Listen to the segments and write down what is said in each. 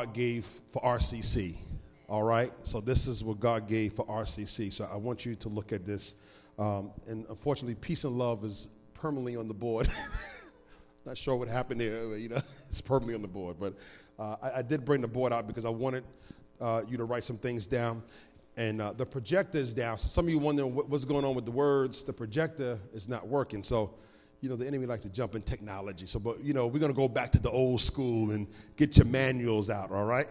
God gave for RCC. All right, so this is what God gave for RCC. So I want you to look at this. Um, and unfortunately, peace and love is permanently on the board. Not sure what happened there, but, you know, it's permanently on the board. But uh, I, I, did bring the board out because I wanted uh, you to write some things down. And uh, the projector is down. So some of you wondering what, what's going on with the words. The projector is not working. So you know, the enemy likes to jump in technology. So, but, you know, we're going to go back to the old school and get your manuals out, all right?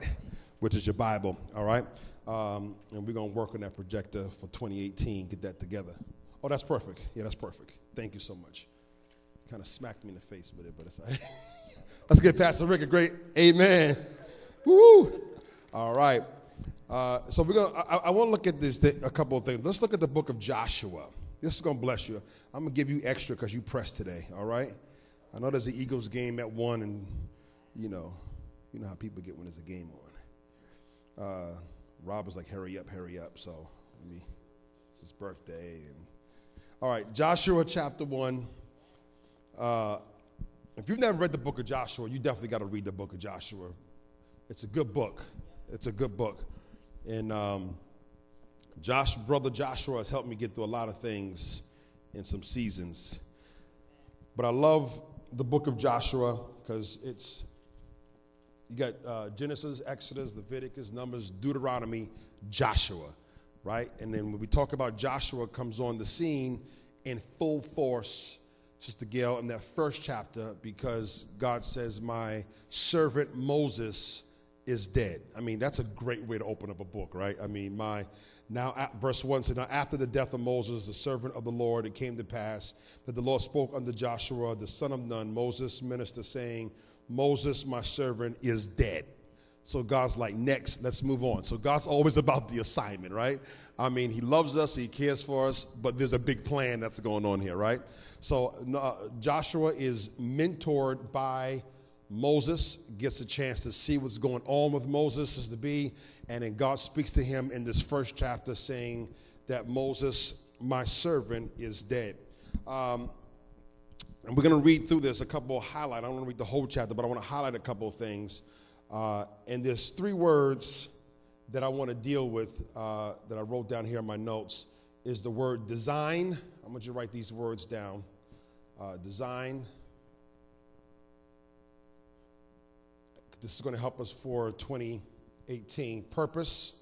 Which is your Bible, all right? Um, and we're going to work on that projector for 2018, get that together. Oh, that's perfect. Yeah, that's perfect. Thank you so much. Kind of smacked me in the face with it, but it's all right. Let's get Pastor Rick a great amen. Woo! All right. Uh, so we're gonna. I, I want to look at this. a couple of things. Let's look at the book of Joshua. This is going to bless you. I'm going to give you extra because you pressed today, all right? I know there's an Eagles game at 1, and, you know, you know how people get when there's a game on. Uh, Rob was like, hurry up, hurry up. So, let me, it's his birthday. And All right, Joshua chapter 1. Uh, if you've never read the book of Joshua, you definitely got to read the book of Joshua. It's a good book. It's a good book. And, um, Josh, brother Joshua has helped me get through a lot of things in some seasons. But I love the book of Joshua because it's you got uh, Genesis, Exodus, Leviticus, Numbers, Deuteronomy, Joshua, right? And then when we talk about Joshua comes on the scene in full force, Sister Gail, in that first chapter, because God says, My servant Moses is dead. I mean, that's a great way to open up a book, right? I mean, my now, verse 1 says, Now after the death of Moses, the servant of the Lord, it came to pass that the Lord spoke unto Joshua, the son of Nun, Moses' minister, saying, Moses, my servant, is dead. So God's like, next, let's move on. So God's always about the assignment, right? I mean, He loves us, He cares for us, but there's a big plan that's going on here, right? So uh, Joshua is mentored by Moses, gets a chance to see what's going on with Moses as to be, and then God speaks to him in this first chapter saying that Moses, my servant, is dead. Um, and we're going to read through this a couple of highlights. I don't want to read the whole chapter, but I want to highlight a couple of things. Uh, and there's three words that I want to deal with uh, that I wrote down here in my notes is the word design. I want you to write these words down. Uh, design. This is going to help us for 20- 18 purpose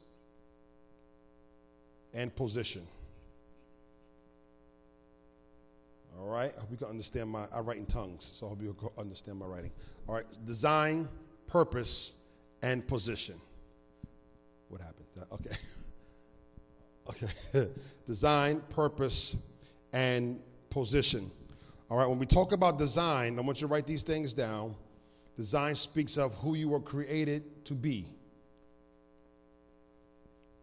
and position. All right, I hope you can understand my, I write in tongues, so I hope you understand my writing. All right, design, purpose, and position. What happened? Okay. okay. design, purpose, and position. All right, when we talk about design, I want you to write these things down. Design speaks of who you were created to be.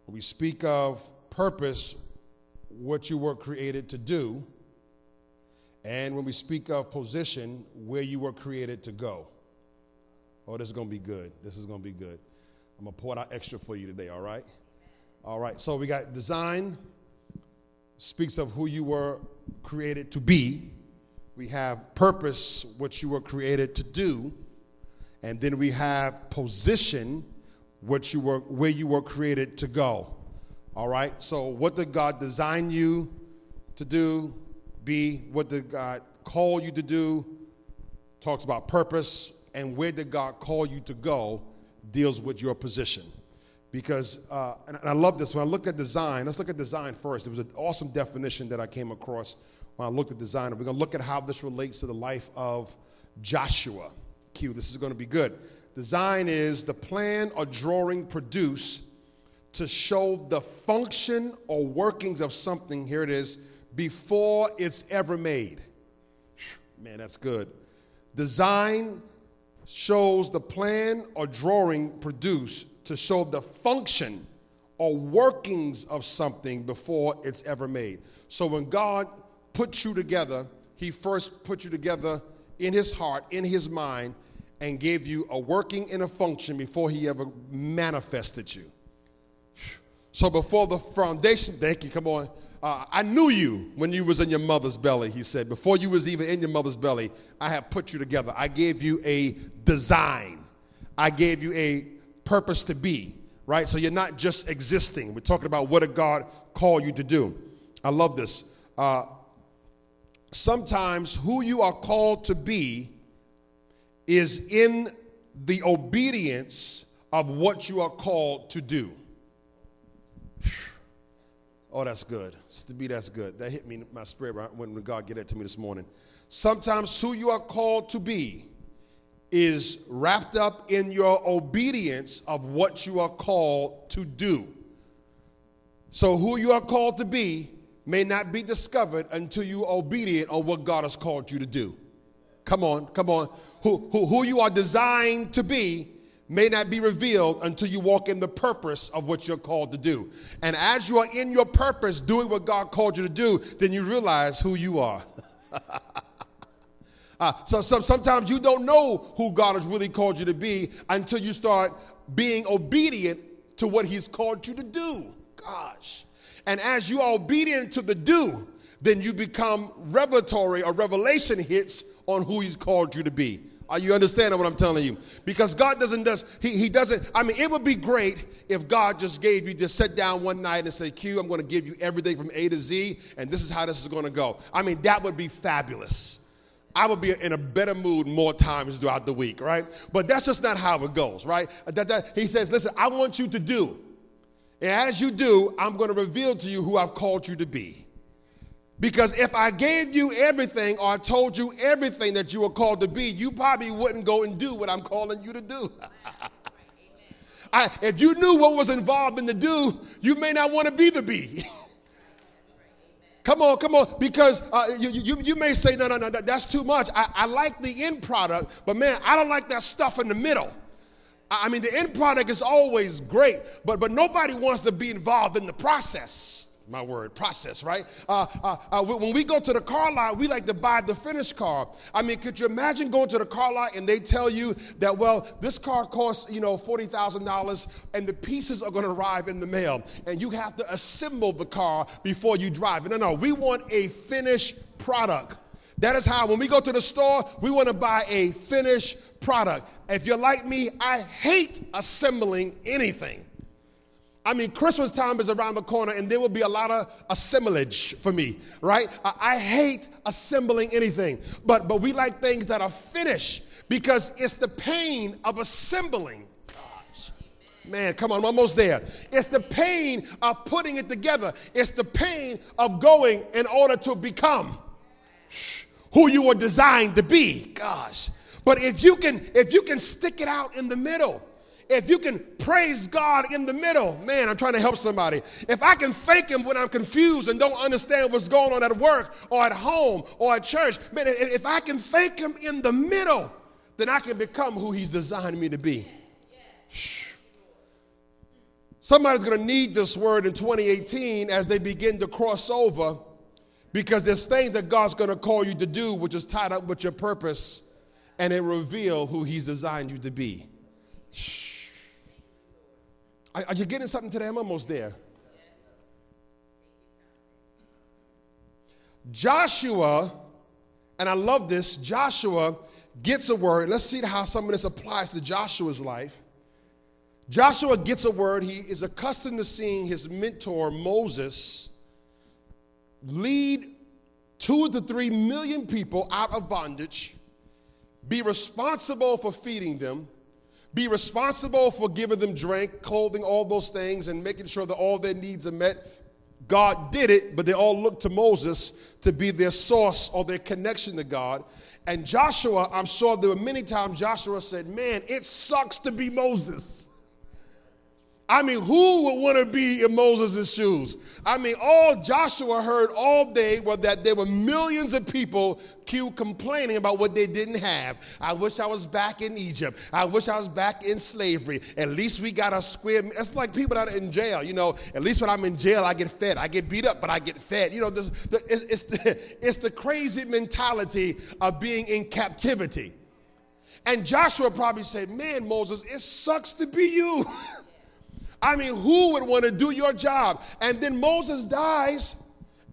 When we speak of purpose, what you were created to do, and when we speak of position, where you were created to go. Oh, this is going to be good. This is going to be good. I'm going to pour out extra for you today, all right? All right, so we got design, speaks of who you were created to be. We have purpose, what you were created to do. And then we have position, what you were, where you were created to go. All right? So, what did God design you to do? Be what did God call you to do? Talks about purpose. And where did God call you to go? Deals with your position. Because, uh, and I love this. When I looked at design, let's look at design first. It was an awesome definition that I came across when I looked at design. We're going to look at how this relates to the life of Joshua. Q, this is going to be good. Design is the plan or drawing produced to show the function or workings of something, here it is, before it's ever made. Man, that's good. Design shows the plan or drawing produced to show the function or workings of something before it's ever made. So when God put you together, He first put you together in His heart, in His mind, and gave you a working and a function before he ever manifested you. So before the foundation, thank you, come on. Uh, I knew you when you was in your mother's belly, he said. Before you was even in your mother's belly, I have put you together. I gave you a design. I gave you a purpose to be, right? So you're not just existing. We're talking about what did God call you to do. I love this. Uh, sometimes who you are called to be is in the obedience of what you are called to do. Oh, that's good. To be, that's good. That hit me in my spirit when God gave that to me this morning. Sometimes who you are called to be is wrapped up in your obedience of what you are called to do. So, who you are called to be may not be discovered until you are obedient on what God has called you to do. Come on, come on. Who, who, who you are designed to be may not be revealed until you walk in the purpose of what you're called to do. And as you are in your purpose, doing what God called you to do, then you realize who you are. uh, so, so sometimes you don't know who God has really called you to be until you start being obedient to what He's called you to do. Gosh. And as you are obedient to the do, then you become revelatory or revelation hits on who He's called you to be. Are you understanding what I'm telling you? Because God doesn't does he, he doesn't. I mean, it would be great if God just gave you just sit down one night and say, "Q, I'm going to give you everything from A to Z, and this is how this is going to go." I mean, that would be fabulous. I would be in a better mood more times throughout the week, right? But that's just not how it goes, right? That, that, he says, "Listen, I want you to do, and as you do, I'm going to reveal to you who I've called you to be." Because if I gave you everything or I told you everything that you were called to be, you probably wouldn't go and do what I'm calling you to do. I, if you knew what was involved in the do, you may not want to be the be. come on, come on, because uh, you, you, you may say, no, no, no, that's too much. I, I like the end product, but man, I don't like that stuff in the middle. I mean, the end product is always great, but, but nobody wants to be involved in the process my word, process, right? Uh, uh, uh, when we go to the car lot, we like to buy the finished car. I mean, could you imagine going to the car lot and they tell you that, well, this car costs, you know, $40,000 and the pieces are going to arrive in the mail and you have to assemble the car before you drive. No, no, we want a finished product. That is how, when we go to the store, we want to buy a finished product. If you're like me, I hate assembling anything. I mean, Christmas time is around the corner, and there will be a lot of assemblage for me, right? I, I, hate assembling anything, but but we like things that are finished because it's the pain of assembling. Man, come on, I'm almost there. It's the pain of putting it together. It's the pain of going in order to become who you were designed to be. Gosh, but if you can, if you can stick it out in the middle if you can praise God in the middle, man, I'm trying to help somebody. If I can fake Him when I'm confused and don't understand what's going on at work or at home or at church, man, if I can fake Him in the middle, then I can become who He's designed me to be. Somebody's going to need this word in 2018 as they begin to cross over because there's things that God's going to call you to do which is tied up with your purpose and it reveal who He's designed you to be. Are, are you getting something today? I'm almost there. Joshua, and I love this, Joshua gets a word. Let's see how some of this applies to Joshua's life. Joshua gets a word. He is accustomed to seeing his mentor, Moses, lead two to three million people out of bondage, be responsible for feeding them, be responsible for giving them drink, clothing, all those things, and making sure that all their needs are met. God did it, but they all looked to Moses to be their source or their connection to God. And Joshua, I'm sure there were many times Joshua said, Man, it sucks to be Moses. I mean, who would want to be in Moses' shoes? I mean, all Joshua heard all day was that there were millions of people complaining about what they didn't have. I wish I was back in Egypt. I wish I was back in slavery. At least we got a square. It's like people that are in jail. You know, at least when I'm in jail, I get fed. I get beat up, but I get fed. You know, the, it's, it's, the, it's the crazy mentality of being in captivity. And Joshua probably said, Man, Moses, it sucks to be you. I mean, who would want to do your job? And then Moses dies.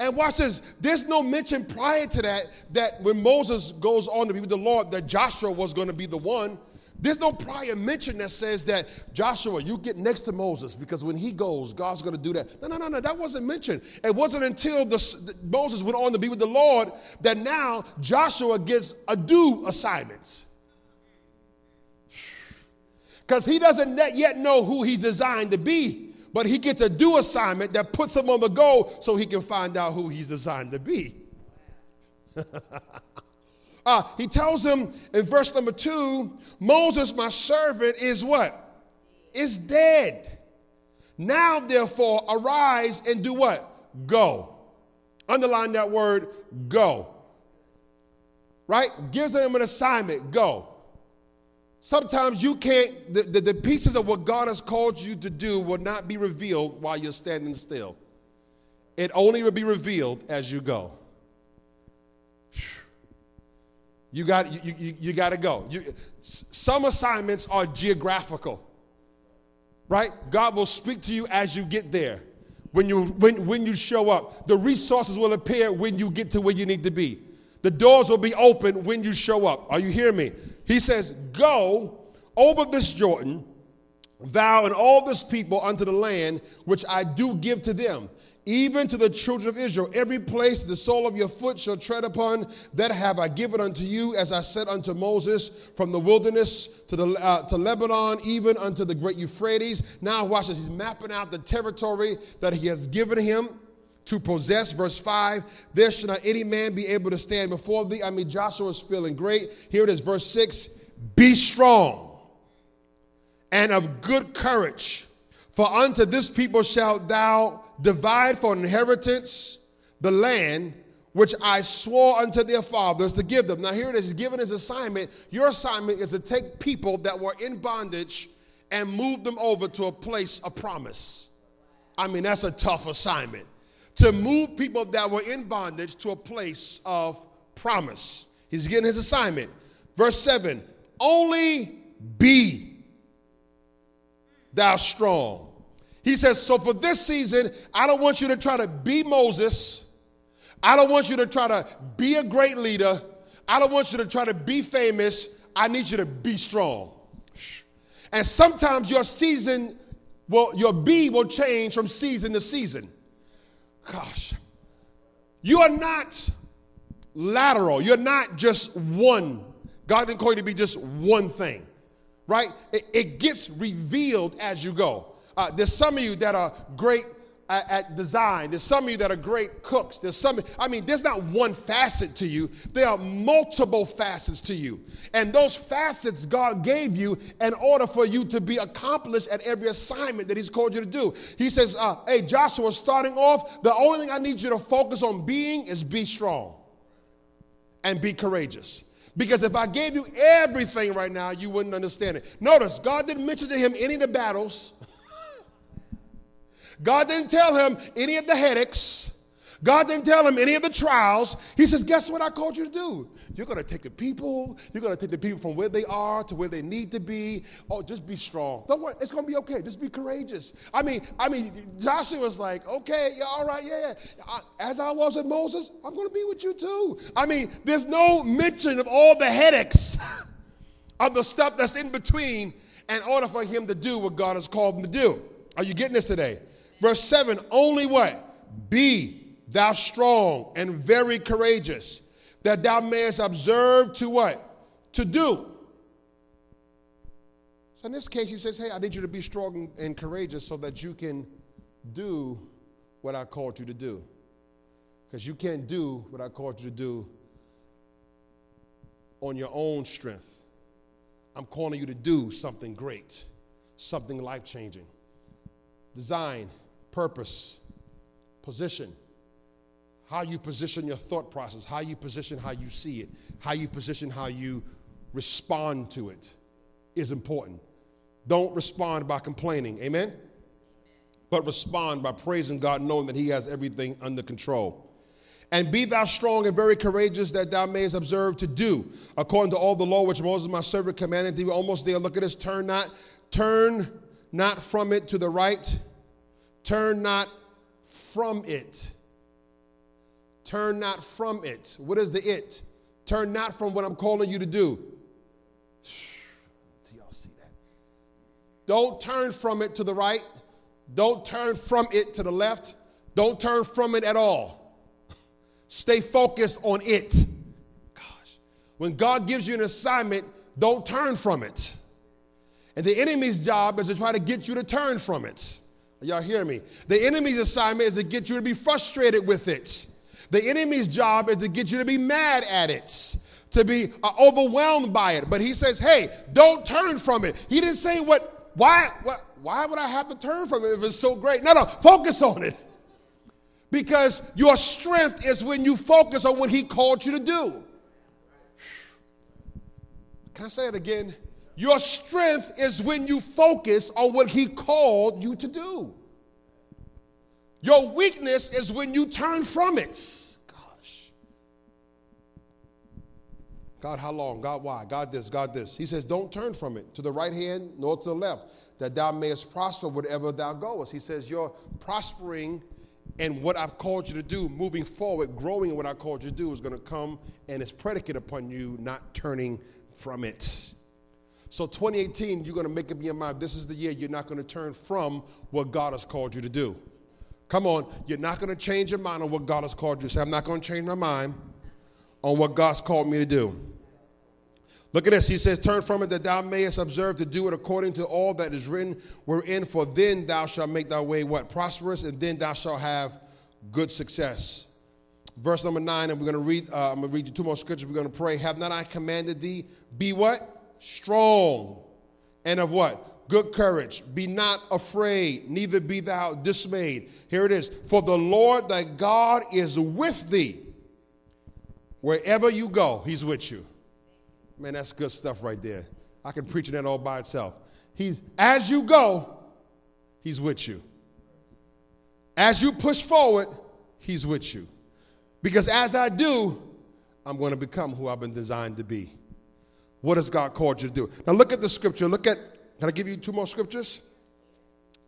And watch this. There's no mention prior to that that when Moses goes on to be with the Lord, that Joshua was going to be the one. There's no prior mention that says that Joshua, you get next to Moses because when he goes, God's going to do that. No, no, no, no. That wasn't mentioned. It wasn't until the, Moses went on to be with the Lord that now Joshua gets a do assignments. Because he doesn't yet know who he's designed to be, but he gets a do assignment that puts him on the go so he can find out who he's designed to be. Uh, he tells him in verse number two Moses, my servant, is what? Is dead. Now, therefore, arise and do what? Go. Underline that word, go. Right? Gives him an assignment, go. Sometimes you can't, the, the, the, pieces of what God has called you to do will not be revealed while you're standing still. It only will be revealed as you go. You got you, you, you got to go. You, some assignments are geographical, right? God will speak to you as you get there. When you when when you show up, the resources will appear when you get to where you need to be. The doors will be open when you show up. Are you hearing me? He says, "Go over this Jordan, thou and all this people unto the land which I do give to them." even to the children of Israel. Every place the sole of your foot shall tread upon, that have I given unto you, as I said unto Moses, from the wilderness to, the, uh, to Lebanon, even unto the great Euphrates. Now, watch this. He's mapping out the territory that he has given him to possess. Verse 5 There shall not any man be able to stand before thee. I mean, Joshua is feeling great. Here it is, verse 6 Be strong and of good courage, for unto this people shalt thou divide for inheritance the land which I swore unto their fathers to give them. Now, here it is, he's given his assignment. Your assignment is to take people that were in bondage and move them over to a place of promise. I mean, that's a tough assignment. To move people that were in bondage to a place of promise. He's getting his assignment. Verse 7 Only be thou strong he says, So for this season, I don't want you to try to be Moses. I don't want you to try to be a great leader. I don't want you to try to be famous. I need you to be strong. And sometimes your season, well, your be will change from season to season. Gosh. You are not lateral. You're not just one. God didn't call you to be just one thing, right? It, it gets revealed as you go. Uh, there's some of you that are great at, at, design. There's some of you that are great cooks. There's some, I mean, there's not one facet to you. There are multiple facets to you. And those facets God gave you in order for you to be accomplished at every assignment that He's called you to do. He says, uh, hey, Joshua, starting off, the only thing I need you to focus on being is be strong and be courageous. Because if I gave you everything right now, you wouldn't understand it. Notice, God didn't mention to him any of the battles. God didn't tell him any of the headaches. God didn't tell him any of the trials. He says, Guess what I called you to do? You're going to take the people, you're going to take the people from where they are to where they need to be. Oh, just be strong. Don't worry, it's going to be okay. Just be courageous. I mean, I mean, Joshua was like, Okay, yeah, all right, yeah, yeah. As I was with Moses, I'm going to be with you too. I mean, there's no mention of all the headaches of the stuff that's in between in order for him to do what God has called him to do. Are you getting this today? Verse 7 only what? Be thou strong and very courageous, that thou mayest observe to what? To do. So in this case, he says, Hey, I need you to be strong and courageous so that you can do what I called you to do. Because you can't do what I called you to do on your own strength. I'm calling you to do something great, something life changing. Design purpose, position. How you position your thought process, how you position how you see it, how you position how you respond to it is important. Don't respond by complaining, amen? But respond by praising God, knowing that He has everything under control. And be thou strong and very courageous that thou mayest observe to do according to all the law which Moses my servant commanded thee. Almost there. Look at this. Turn not, turn not from it to the right Turn not from it. Turn not from it. What is the it? Turn not from what I'm calling you to do. Do y'all see that? Don't turn from it to the right. Don't turn from it to the left. Don't turn from it at all. Stay focused on it. Gosh. When God gives you an assignment, don't turn from it. And the enemy's job is to try to get you to turn from it. Y'all hear me? The enemy's assignment is to get you to be frustrated with it. The enemy's job is to get you to be mad at it, to be uh, overwhelmed by it. But he says, hey, don't turn from it. He didn't say what, why, what, why would I have to turn from it if it's so great? No, no, focus on it. Because your strength is when you focus on what he called you to do. Can I say it again? Your strength is when you focus on what He called you to do. Your weakness is when you turn from it. Gosh. God, how long? God, why? God, this, God, this. He says, don't turn from it to the right hand nor to the left, that thou mayest prosper wherever thou goest. He says, you're prospering and what I've called you to do, moving forward, growing in what I called you to do, is going to come and it's predicated upon you not turning from it. So 2018, you're going to make up your mind. This is the year you're not going to turn from what God has called you to do. Come on, you're not going to change your mind on what God has called you to say. I'm not going to change my mind on what God's called me to do. Look at this. He says, Turn from it that thou mayest observe to do it according to all that is written wherein, for then thou shalt make thy way what? Prosperous, and then thou shalt have good success. Verse number nine, and we're going to read, uh, I'm going to read you two more scriptures. We're going to pray. Have not I commanded thee? Be what? Strong and of what? Good courage. Be not afraid, neither be thou dismayed. Here it is. For the Lord thy God is with thee. Wherever you go, he's with you. Man, that's good stuff right there. I can preach that all by itself. He's as you go, he's with you. As you push forward, he's with you. Because as I do, I'm going to become who I've been designed to be. What has God called you to do? Now look at the scripture. Look at, can I give you two more scriptures?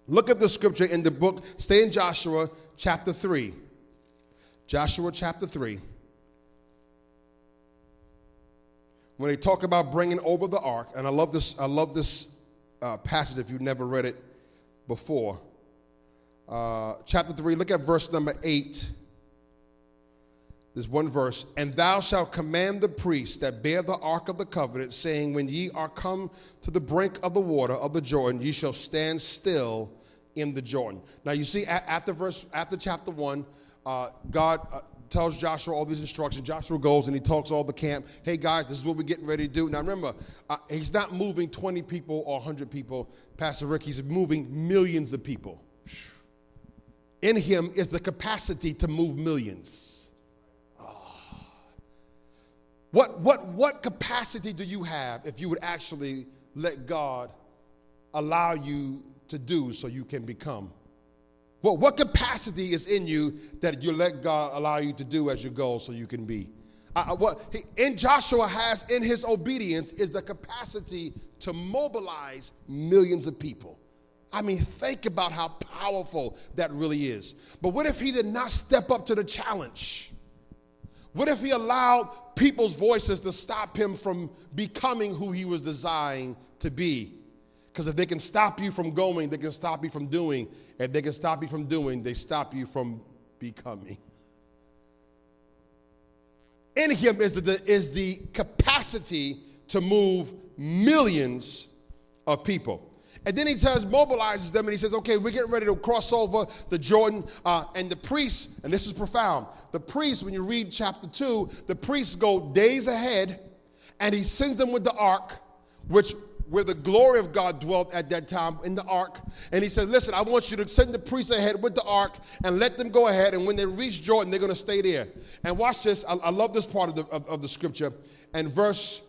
Look at the scripture in the book. Stay in Joshua chapter 3. Joshua chapter 3. When they talk about bringing over the ark, and I love this, I love this uh, passage if you've never read it before. Uh, chapter 3, look at verse number 8 there's one verse, and thou shalt command the priests that bear the ark of the covenant, saying, When ye are come to the brink of the water of the Jordan, ye shall stand still in the Jordan. Now you see, the verse, after chapter one, uh, God uh, tells Joshua all these instructions. Joshua goes and he talks all the camp. Hey guys, this is what we're getting ready to do. Now remember, uh, he's not moving 20 people or 100 people, Pastor Rick. He's moving millions of people. In him is the capacity to move millions. What, what, what capacity do you have if you would actually let God allow you to do so you can become? Well, what capacity is in you that you let God allow you to do as you go so you can be? Uh, what he, in Joshua has in his obedience is the capacity to mobilize millions of people. I mean, think about how powerful that really is. But what if he did not step up to the challenge? What if he allowed people's voices to stop him from becoming who he was designed to be? Because if they can stop you from going, they can stop you from doing. If they can stop you from doing, they stop you from becoming. In him is the, is the capacity to move millions of people. And then he says, mobilizes them, and he says, okay, we're getting ready to cross over the Jordan. Uh, and the priests, and this is profound, the priests, when you read chapter 2, the priests go days ahead, and he sends them with the ark, which where the glory of God dwelt at that time in the ark. And he said, Listen, I want you to send the priests ahead with the ark and let them go ahead. And when they reach Jordan, they're going to stay there. And watch this. I, I love this part of the, of, of the scripture. And verse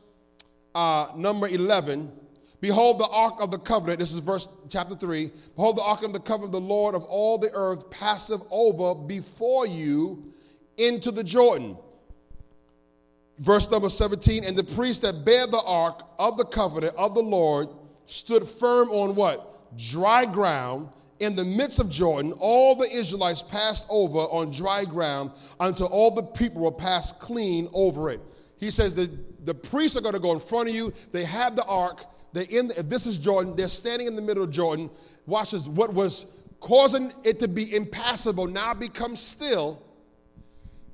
uh, number 11 Behold the ark of the covenant. This is verse chapter 3. Behold the ark of the covenant of the Lord of all the earth passeth over before you into the Jordan. Verse number 17. And the priest that bare the ark of the covenant of the Lord stood firm on what? Dry ground in the midst of Jordan. All the Israelites passed over on dry ground until all the people were passed clean over it. He says that the priests are going to go in front of you. They have the ark They're in, this is Jordan, they're standing in the middle of Jordan. Watch this. What was causing it to be impassable now becomes still.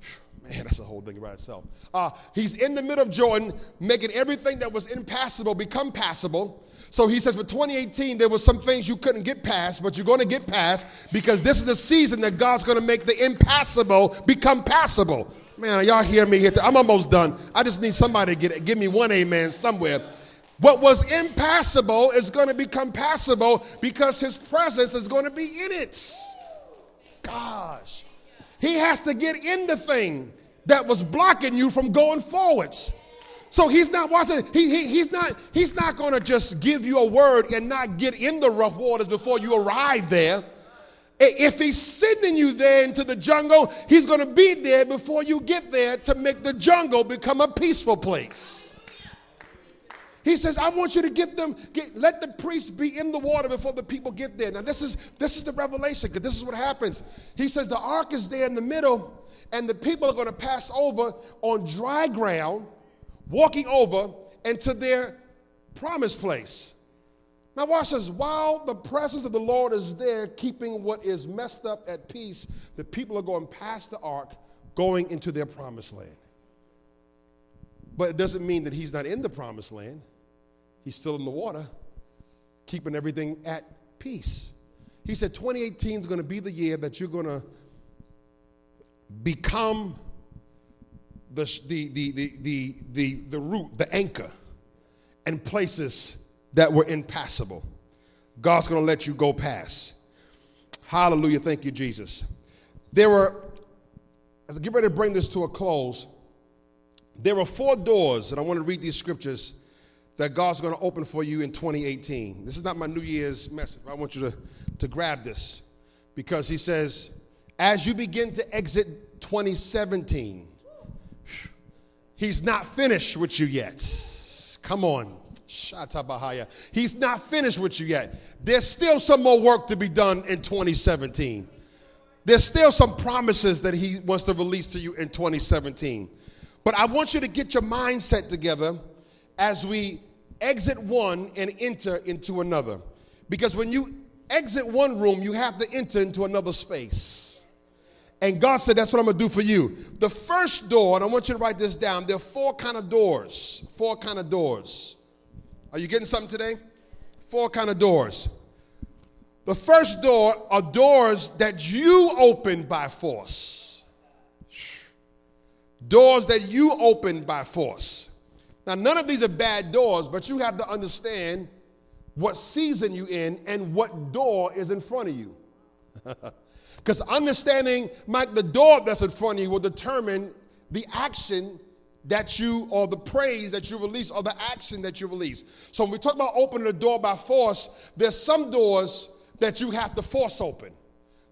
Man, that's a whole thing by itself. Uh, he's in the middle of Jordan, making everything that was impassable become passable. So he says for 2018, there was some things you couldn't get past, but you're going to get past because this is the season that God's going to make the impassable become passable. Man, y'all hear me here? I'm almost done. I just need somebody to get, it. give me one amen somewhere. What was impassable is going to become passable because his presence is going to be in it. Gosh. He has to get in the thing that was blocking you from going forwards. So he's not watching. He, he, he's not. He's not going to just give you a word and not get in the rough waters before you arrive there. If he's sending you there into the jungle, he's going to be there before you get there to make the jungle become a peaceful place. He says, I want you to get them, get, let the priests be in the water before the people get there. Now, this is this is the revelation, because this is what happens. He says the ark is there in the middle, and the people are going to pass over on dry ground walking over into their promised place. Now, watch this. While the presence of the Lord is there, keeping what is messed up at peace, the people are going past the ark, going into their promised land. But it doesn't mean that he's not in the promised land, he's still in the water, keeping everything at peace. He said 2018 is going to be the year that you're going to become the, the, the, the, the, the, the root, the anchor, and places that were impassable. God's going to let you go past. Hallelujah. Thank you, Jesus. There were, as I get ready to bring this to a close, there are four doors, and I want to read these scriptures that God's going to open for you in 2018. This is not my New Year's message. I want you to, to grab this because he says, as you begin to exit 2017, He's not finished with you yet. Come on. Shatabahaya. He's not finished with you yet. There's still some more work to be done in 2017. There's still some promises that he wants to release to you in 2017. But I want you to get your mindset together as we exit one and enter into another. Because when you exit one room, you have to enter into another space. And God said, That's what I'm gonna do for you. The first door, and I want you to write this down, there are four kind of doors. Four kind of doors. Are you getting something today? Four kind of doors. The first door are doors that you open by force. Doors that you open by force. Now, none of these are bad doors, but you have to understand what season you in and what door is in front of you. Because understanding, Mike, the door that's in front of you will determine the action that you, or the praise that you release, or the action that you release. So when we talk about opening the door by force, there's some doors that you have to force open.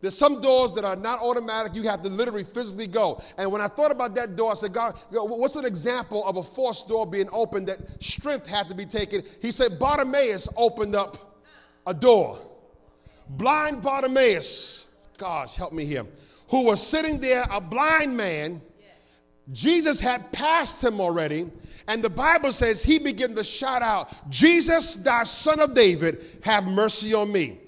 There's some doors that are not automatic. You have to literally physically go. And when I thought about that door, I said, God, what's an example of a forced door being opened that strength had to be taken? He said, Bartimaeus opened up a door. Blind Bartimaeus gosh, help me here, who was sitting there, a blind man. Jesus had passed him already, and the Bible says he began to shout out, Jesus, thy son of David, have mercy on me.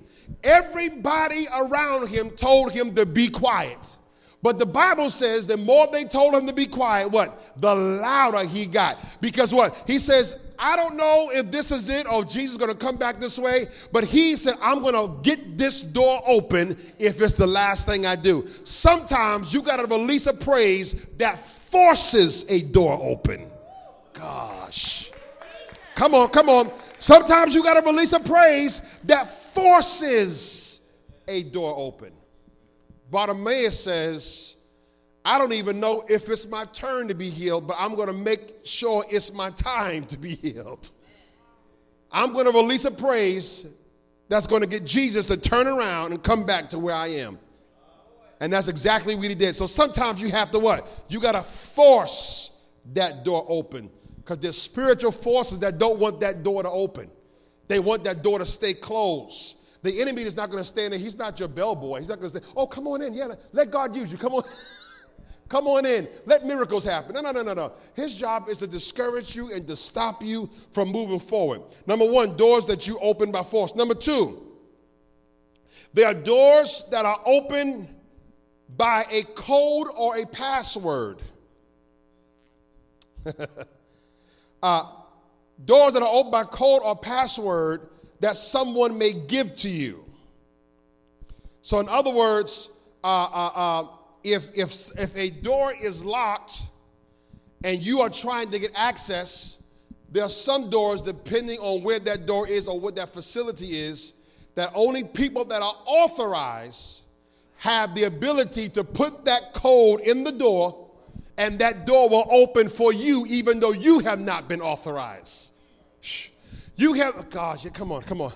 Everybody around him told him to be quiet. But the Bible says the more they told him to be quiet, what? The louder he got. Because what? He says, I don't know if this is it or Jesus is going to come back this way, but he said, I'm going to get this door open if it's the last thing I do. Sometimes you got to release a praise that forces a door open. Gosh. Come on, come on. Sometimes you got to release a praise that forces a door open. Bartimaeus says, I don't even know if it's my turn to be healed, but I'm going to make sure it's my time to be healed. I'm going to release a praise that's going to get Jesus to turn around and come back to where I am. And that's exactly what he did. So sometimes you have to what? You got to force that door open because there's spiritual forces that don't want that door to open. They want that door to stay closed. The enemy is not going to stand there. He's not your bellboy. He's not going to say, oh, come on in. Yeah, let God use you. Come on. Come on in. Let miracles happen. No, no, no, no, no. His job is to discourage you and to stop you from moving forward. Number one, doors that you open by force. Number two, there are doors that are open by a code or a password. uh, doors that are opened by code or password that someone may give to you. So, in other words, uh, uh, uh, if, if, if a door is locked and you are trying to get access, there are some doors, depending on where that door is or what that facility is, that only people that are authorized have the ability to put that code in the door and that door will open for you even though you have not been authorized. You have, oh, gosh, come on, come on.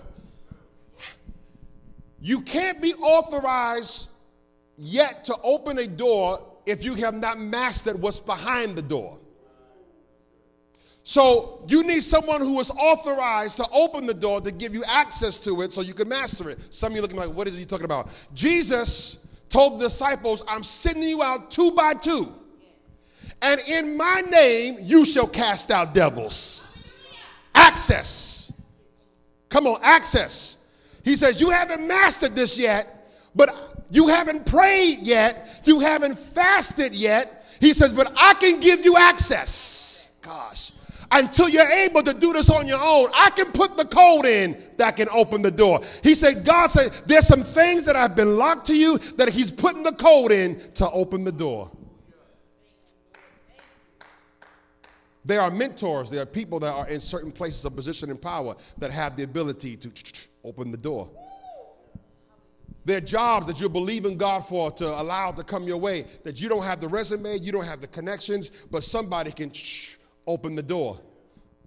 You can't be authorized yet to open a door if you have not mastered what's behind the door. So you need someone who is authorized to open the door to give you access to it so you can master it. Some of you looking like, what is he talking about? Jesus told the disciples, I'm sending you out two by two. And in my name you shall cast out devils. Access. Come on, access. He says, You haven't mastered this yet, but you haven't prayed yet, you haven't fasted yet. He says, But I can give you access. Gosh until you're able to do this on your own. I can put the code in that can open the door. He said, God said, there's some things that I've been locked to you that He's putting the code in to open the door. There are mentors, there are people that are in certain places of position and power that have the ability to open the door. There are jobs that you believe in God for to allow to come your way that you don't have the resume, you don't have the connections, but somebody can open the door.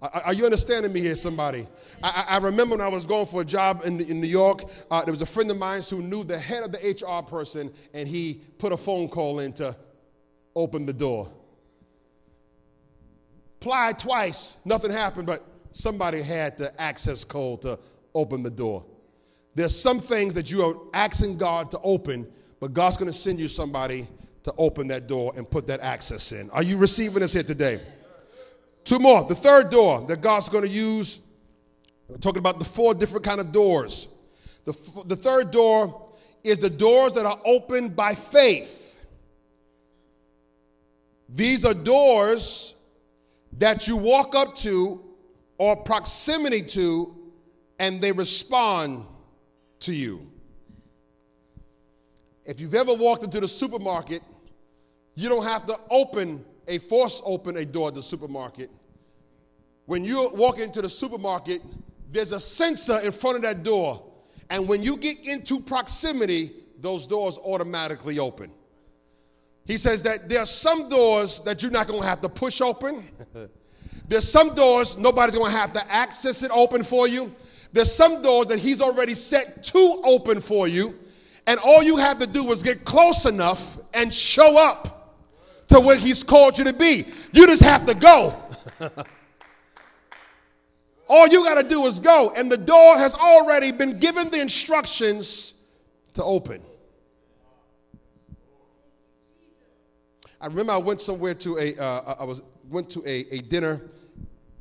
Are you understanding me here, somebody? I, I, remember when I was going for a job in, in New York, uh, there was a friend of mine who knew the head of the HR person, and he put a phone call in to open the door. Applied twice, nothing happened, but somebody had the access code to open the door. There's some things that you are asking God to open, but God's going to send you somebody to open that door and put that access in. Are you receiving this here today? Two more. The third door that God's going to use, we're talking about the four different kind of doors. The, the third door is the doors that are opened by faith. These are doors that you walk up to or proximity to, and they respond to you. If you've ever walked into the supermarket, you don't have to open a force open a door to the supermarket when you walk into the supermarket, there's a sensor in front of that door. And when you get into proximity, those doors automatically open. He says that there are some doors that you're not going to have to push open. There's some doors nobody's going to have to access it open for you. There's some doors that he's already set to open for you. And all you have to do is get close enough and show up to where he's called you to be. You just have to go. All you got to do is go, and the door has already been given the instructions to open. I remember I went somewhere to a, uh, I was went to a, a dinner,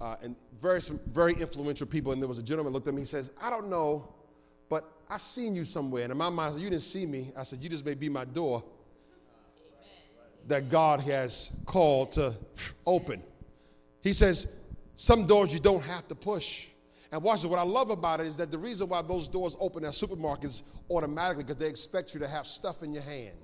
uh, and very very influential people, and there was a gentleman looked at me. He says, "I don't know, but I've seen you somewhere." And in my mind, "You didn't see me." I said, "You just may be my door that God has called to open." He says, some doors you don't have to push. And watch it. What I love about it is that the reason why those doors open at supermarkets automatically because they expect you to have stuff in your hand.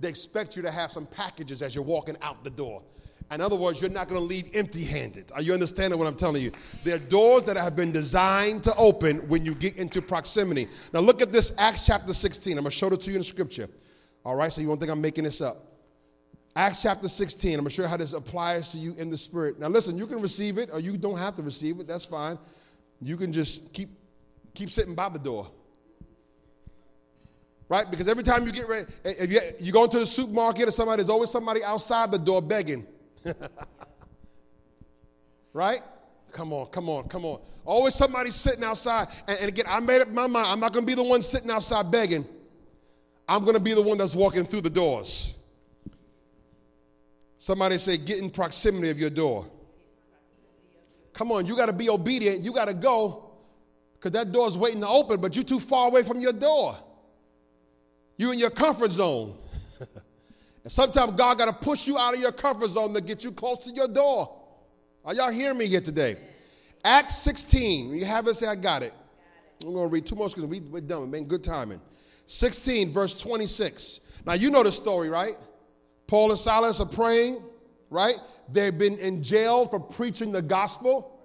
They expect you to have some packages as you're walking out the door. In other words, you're not going to leave empty handed. Are you understanding what I'm telling you? There are doors that have been designed to open when you get into proximity. Now, look at this Acts chapter 16. I'm going to show it to you in scripture. All right, so you won't think I'm making this up. Acts chapter 16. I'm going to show you how this applies to you in the spirit. Now, listen, you can receive it or you don't have to receive it. That's fine. You can just keep, keep sitting by the door. Right? Because every time you get ready, eh, if you, you go into the supermarket or somebody, there's always somebody outside the door begging. right? Come on, come on, come on. Always somebody sitting outside. And, and again, I made up my mind. I'm not going to be the one sitting outside begging. I'm going to be the one that's walking through the doors. Somebody say, get in proximity of your door. Come on, you got to be obedient. You got to go because that door's waiting to open, but you're too far away from your door. You're in your comfort zone. and sometimes God got to push you out of your comfort zone to get you close to your door. Are y'all hearing me here today? Acts 16. You have it, say, I got it. I'm going to read two more scriptures. We, we're done. We've been good timing. 16, verse 26. Now, you know the story, right? Paul and Silas are praying, right? They've been in jail for preaching the gospel.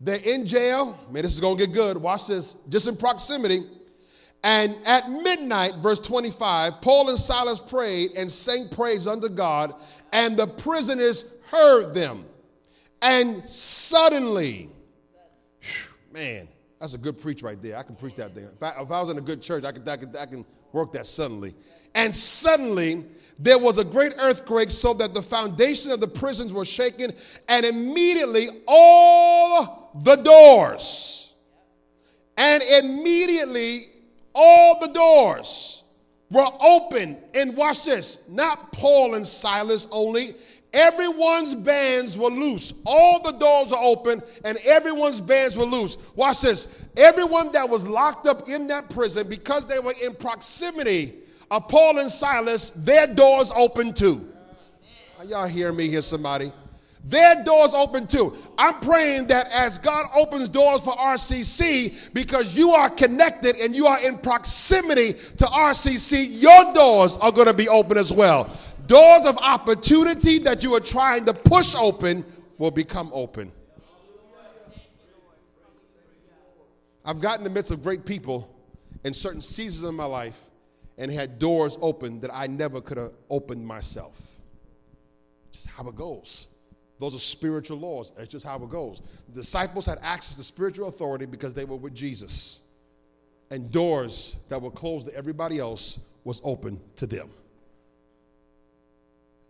They're in jail. Man, this is going to get good. Watch this. Just in proximity. And at midnight, verse 25, Paul and Silas prayed and sang praise unto God, and the prisoners heard them. And suddenly, man, that's a good preach right there. I can preach that thing. If I, if I was in a good church, I could, I, could, I can work that suddenly. And suddenly, there was a great earthquake so that the foundation of the prisons were shaken, and immediately all the doors, and immediately all the doors were open. And watch this not Paul and Silas only, Everyone's bands were loose. All the doors are open and everyone's bands were loose. Watch this. Everyone that was locked up in that prison, because they were in proximity of Paul and Silas, their doors open too. Y'all hear me here, somebody? Their doors open too. I'm praying that as God opens doors for RCC, because you are connected and you are in proximity to RCC, your doors are going to be open as well. Doors of opportunity that you are trying to push open will become open. I've gotten in the midst of great people in certain seasons of my life and had doors open that I never could have opened myself. Just how it goes. Those are spiritual laws. That's just how it goes. The disciples had access to spiritual authority because they were with Jesus. And doors that were closed to everybody else was open to them.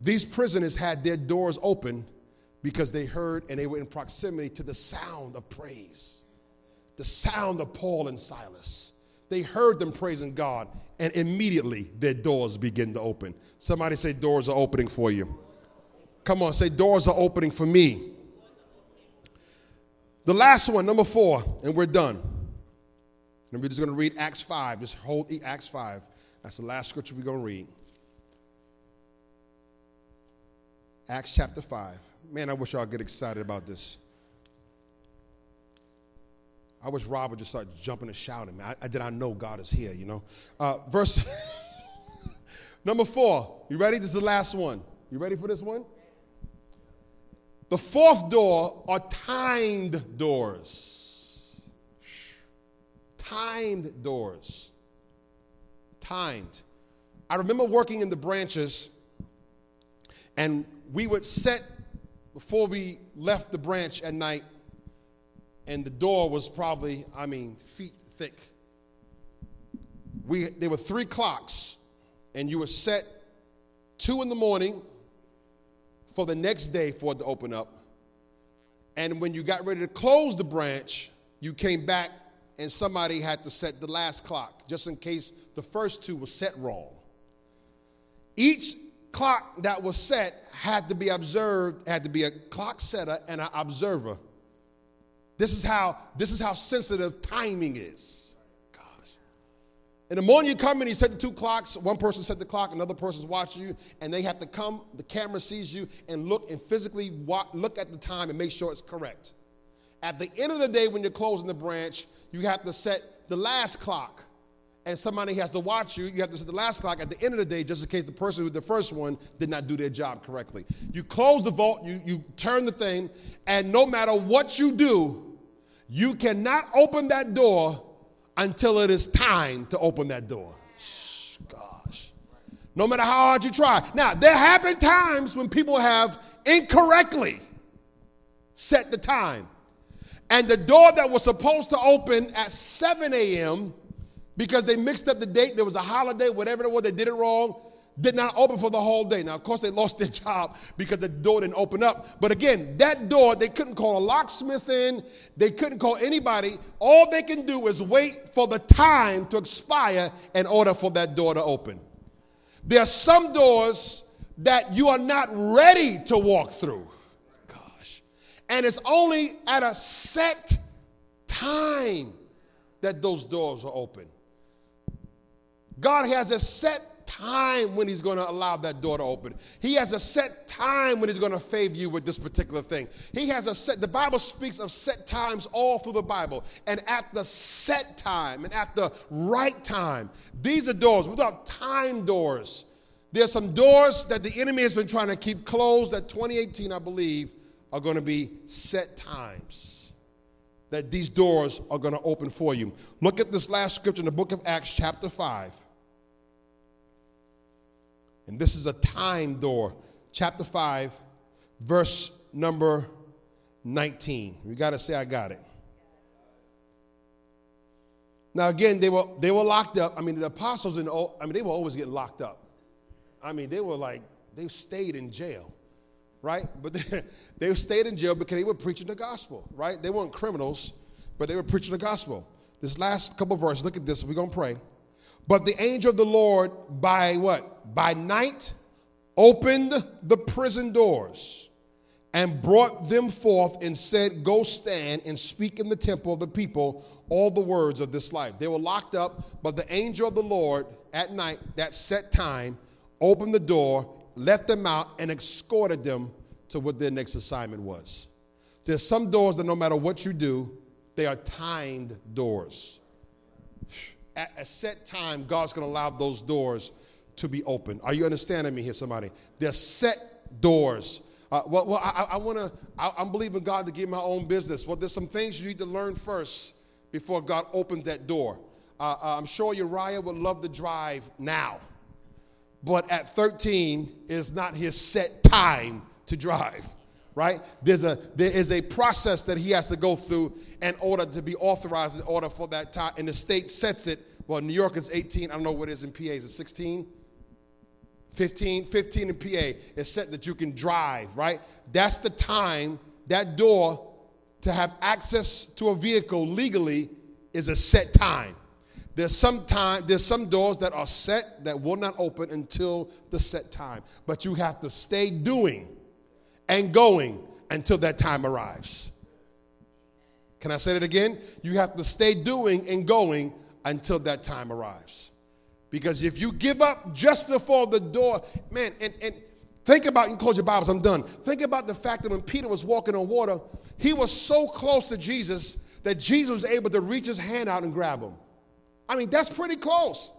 These prisoners had their doors open because they heard and they were in proximity to the sound of praise, the sound of Paul and Silas. They heard them praising God, and immediately their doors begin to open. Somebody say, Doors are opening for you. Come on, say, Doors are opening for me. The last one, number four, and we're done. And we're just going to read Acts 5. Just hold Acts 5. That's the last scripture we're going to read. Acts chapter 5. Man, I wish y'all get excited about this. I wish Rob would just start jumping and shouting. Man, I, I did I know God is here, you know? Uh, verse number four. You ready? This is the last one. You ready for this one? The fourth door are timed doors. Timed doors. Timed. I remember working in the branches, and we would set before we left the branch at night, and the door was probably, I mean, feet thick. We, there were three clocks, and you were set two in the morning for the next day for it to open up. And when you got ready to close the branch, you came back and somebody had to set the last clock just in case the first two were set wrong. Each clock that was set had to be observed, had to be a clock setter and an observer. This is how this is how sensitive timing is. In the morning you come in, you set the two clocks, one person set the clock, another person's watching you, and they have to come, the camera sees you, and look and physically look at the time and make sure it's correct. At the end of the day, when you're closing the branch, you have to set the last clock and somebody has to watch you, you have to set the last clock at the end of the day just in case the person with the first one did not do their job correctly. You close the vault, you, you turn the thing, and no matter what you do, you cannot open that door until it is time to open that door. Gosh. No matter how hard you try. Now, there have been times when people have incorrectly set the time. And the door that was supposed to open at 7 a.m because they mixed up the date. There was a holiday, whatever it was, they did it wrong. Did not open for the whole day. Now, of course, they lost their job because the door didn't open up. But again, that door, they couldn't call a locksmith in. They couldn't call anybody. All they can do is wait for the time to expire in order for that door to open. There are some doors that you are not ready to walk through. Gosh. And it's only at a set time that those doors are open. God has a set time when He's going to allow that door to open. He has a set time when He's going to favor you with this particular thing. He has a set, the Bible speaks of set times all through the Bible. And at the set time and at the right time, these are doors, without time doors. There's some doors that the enemy has been trying to keep closed that 2018, I believe, are going to be set times that these doors are going to open for you. Look at this last scripture in the book of Acts, chapter 5. And this is a time door. Chapter 5, verse number 19. You got to say, I got it. Now, again, they were, they were locked up. I mean, the apostles, in, I mean, they were always getting locked up. I mean, they were like, they stayed in jail, right? But they, they stayed in jail because they were preaching the gospel, right? They weren't criminals, but they were preaching the gospel. This last couple verses, look at this. We're going to pray. But the angel of the Lord, by what? By night, opened the prison doors and brought them forth and said, Go stand and speak in the temple of the people all the words of this life. They were locked up, but the angel of the Lord at night, that set time, opened the door, let them out, and escorted them to what their next assignment was. There's some doors that no matter what you do, they are timed doors at a set time, God's going to allow those doors to be open. Are you understanding me here, somebody? They're set doors. Uh, well, well, I, I want to, I'm believing God to give my own business. Well, there's some things you need to learn first before God opens that door. Uh, uh I'm sure Uriah would love to drive now, but at 13 is not his set time to drive right? There's a, there is a process that he has to go through in order to be authorized in order for that time. And the state sets it. Well, New York is 18. I don't know what it is in PA. Is it 16? 15? 15 in PA is set that you can drive, right? That's the time, that door to have access to a vehicle legally is a set time. There's some time, there's some doors that are set that will not open until the set time. But you have to stay doing and going until that time arrives. Can I say that again? You have to stay doing and going until that time arrives. Because if you give up just before the door, man, and, and think about, you close your Bibles, I'm done. Think about the fact that when Peter was walking on water, he was so close to Jesus that Jesus was able to reach his hand out and grab him. I mean, that's pretty close.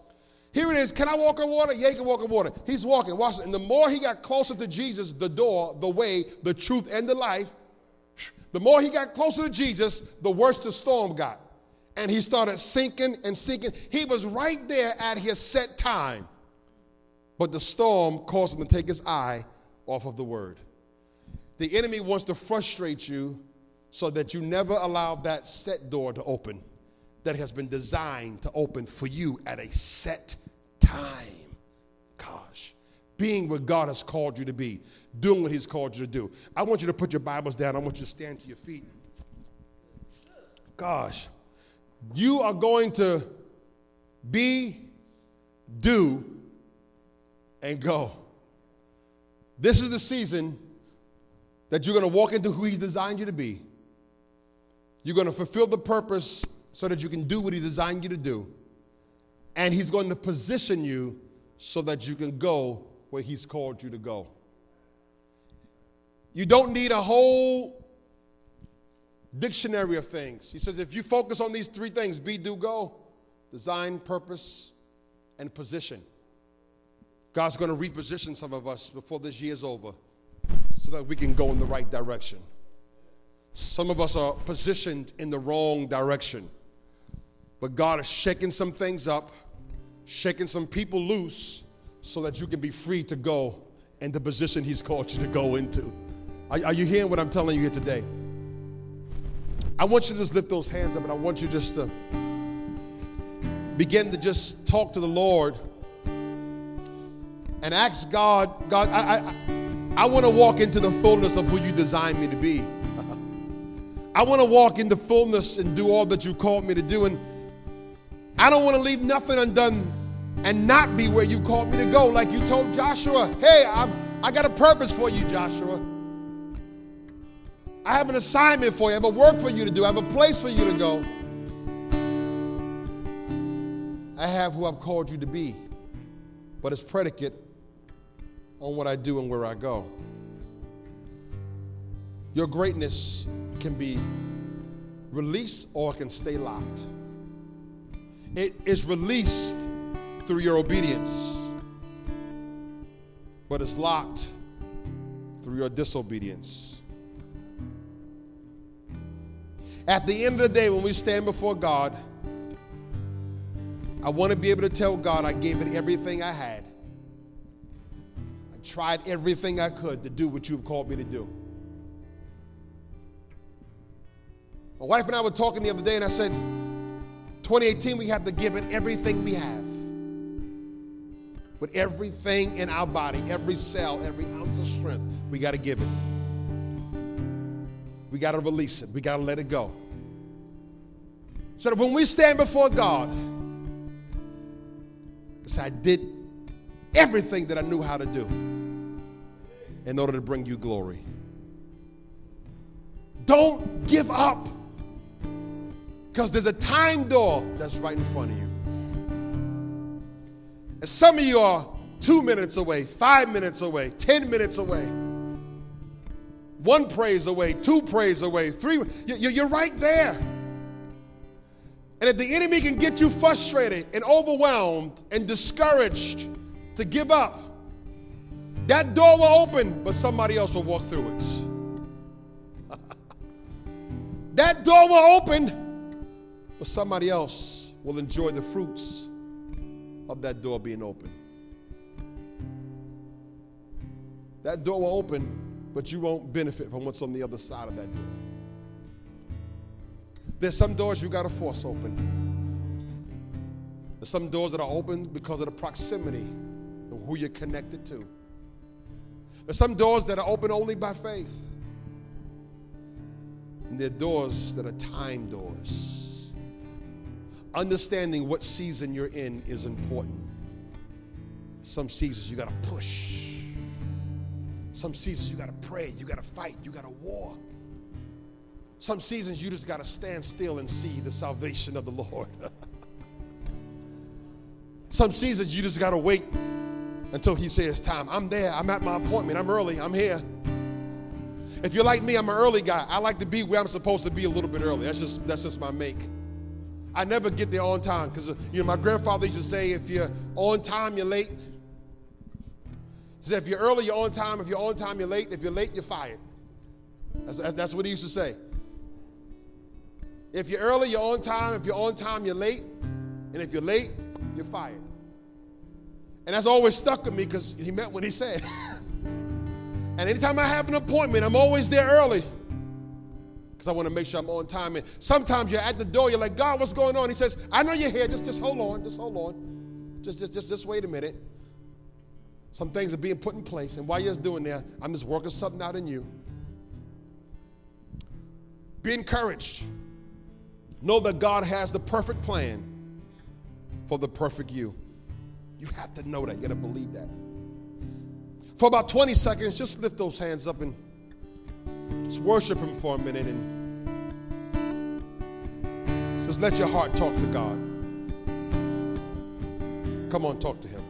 Here it is. Can I walk on water? Yeah, he can walk on water. He's walking. Watch. And the more he got closer to Jesus, the door, the way, the truth, and the life, the more he got closer to Jesus, the worse the storm got. And he started sinking and sinking. He was right there at his set time. But the storm caused him to take his eye off of the word. The enemy wants to frustrate you so that you never allow that set door to open that has been designed to open for you at a set time. Gosh, being what God has called you to be, doing what He's called you to do. I want you to put your Bibles down. I want you to stand to your feet. Gosh, you are going to be, do, and go. This is the season that you're going to walk into who He's designed you to be. You're going to fulfill the purpose so that you can do what He designed you to do. And He's going to position you so that you can go where He's called you to go. You don't need a whole dictionary of things. He says if you focus on these three things be, do, go design, purpose, and position. God's going to reposition some of us before this year's over so that we can go in the right direction. Some of us are positioned in the wrong direction. But God is shaking some things up, shaking some people loose so that you can be free to go in the position He's called you to go into. Are, are you hearing what I'm telling you here today? I want you to just lift those hands up and I want you just to begin to just talk to the Lord and ask God, God, I, I, I want to walk into the fullness of who you designed me to be. I want to walk in the fullness and do all that you called me to do. And I don't want to leave nothing undone and not be where you called me to go. Like you told Joshua, hey, I've, I got a purpose for you, Joshua. I have an assignment for you. I have a work for you to do. I have a place for you to go. I have who I've called you to be, but it's predicate on what I do and where I go. Your greatness can be released or it can stay locked. It is released through your obedience, but it's locked through your disobedience. At the end of the day, when we stand before God, I want to be able to tell God I gave it everything I had. I tried everything I could to do what you've called me to do. My wife and I were talking the other day, and I said, 2018, we have to give it everything we have. With everything in our body, every cell, every ounce of strength, we got to give it. We got to release it. We got to let it go. So that when we stand before God, say, I did everything that I knew how to do in order to bring you glory. Don't give up. Because there's a time door that's right in front of you. And some of you are two minutes away, five minutes away, 10 minutes away, one praise away, two praise away, three. You're right there. And if the enemy can get you frustrated and overwhelmed and discouraged to give up, that door will open, but somebody else will walk through it. that door will open but somebody else will enjoy the fruits of that door being open. That door will open, but you won't benefit from what's on the other side of that door. There's some doors you got to force open. There's some doors that are open because of the proximity and who you're connected to. There's some doors that are open only by faith. And there are doors that are time doors understanding what season you're in is important. Some seasons you got to push. Some seasons you got to pray, you got to fight, you got to war. Some seasons you just got to stand still and see the salvation of the Lord. Some seasons you just got to wait until He says time. I'm there, I'm at my appointment, I'm early, I'm here. If you're like me, I'm an early guy. I like to be where I'm supposed to be a little bit early. That's just that's just my make. I never get there on time because, you know, my grandfather used to say, if you're on time, you're late. He said, if you're early, you're on time. If you're on time, you're late. If you're late, you're fired. That's, that's what he used to say. If you're early, you're on time. If you're on time, you're late. And if you're late, you're fired. And that's always stuck with me because he meant what he said. and anytime I have an appointment, I'm always there early because I want to make sure I'm on time. And sometimes you're at the door, you're like, God, what's going on? He says, I know you're here. Just, just hold on. Just hold on. Just, just, just, just wait a minute. Some things are being put in place. And while you're just doing there, I'm just working something out in you. Be encouraged. Know that God has the perfect plan for the perfect you. You have to know that. You got to believe that. For about 20 seconds, just lift those hands up and just worship Him for a minute and just let your heart talk to God. Come on, talk to Him.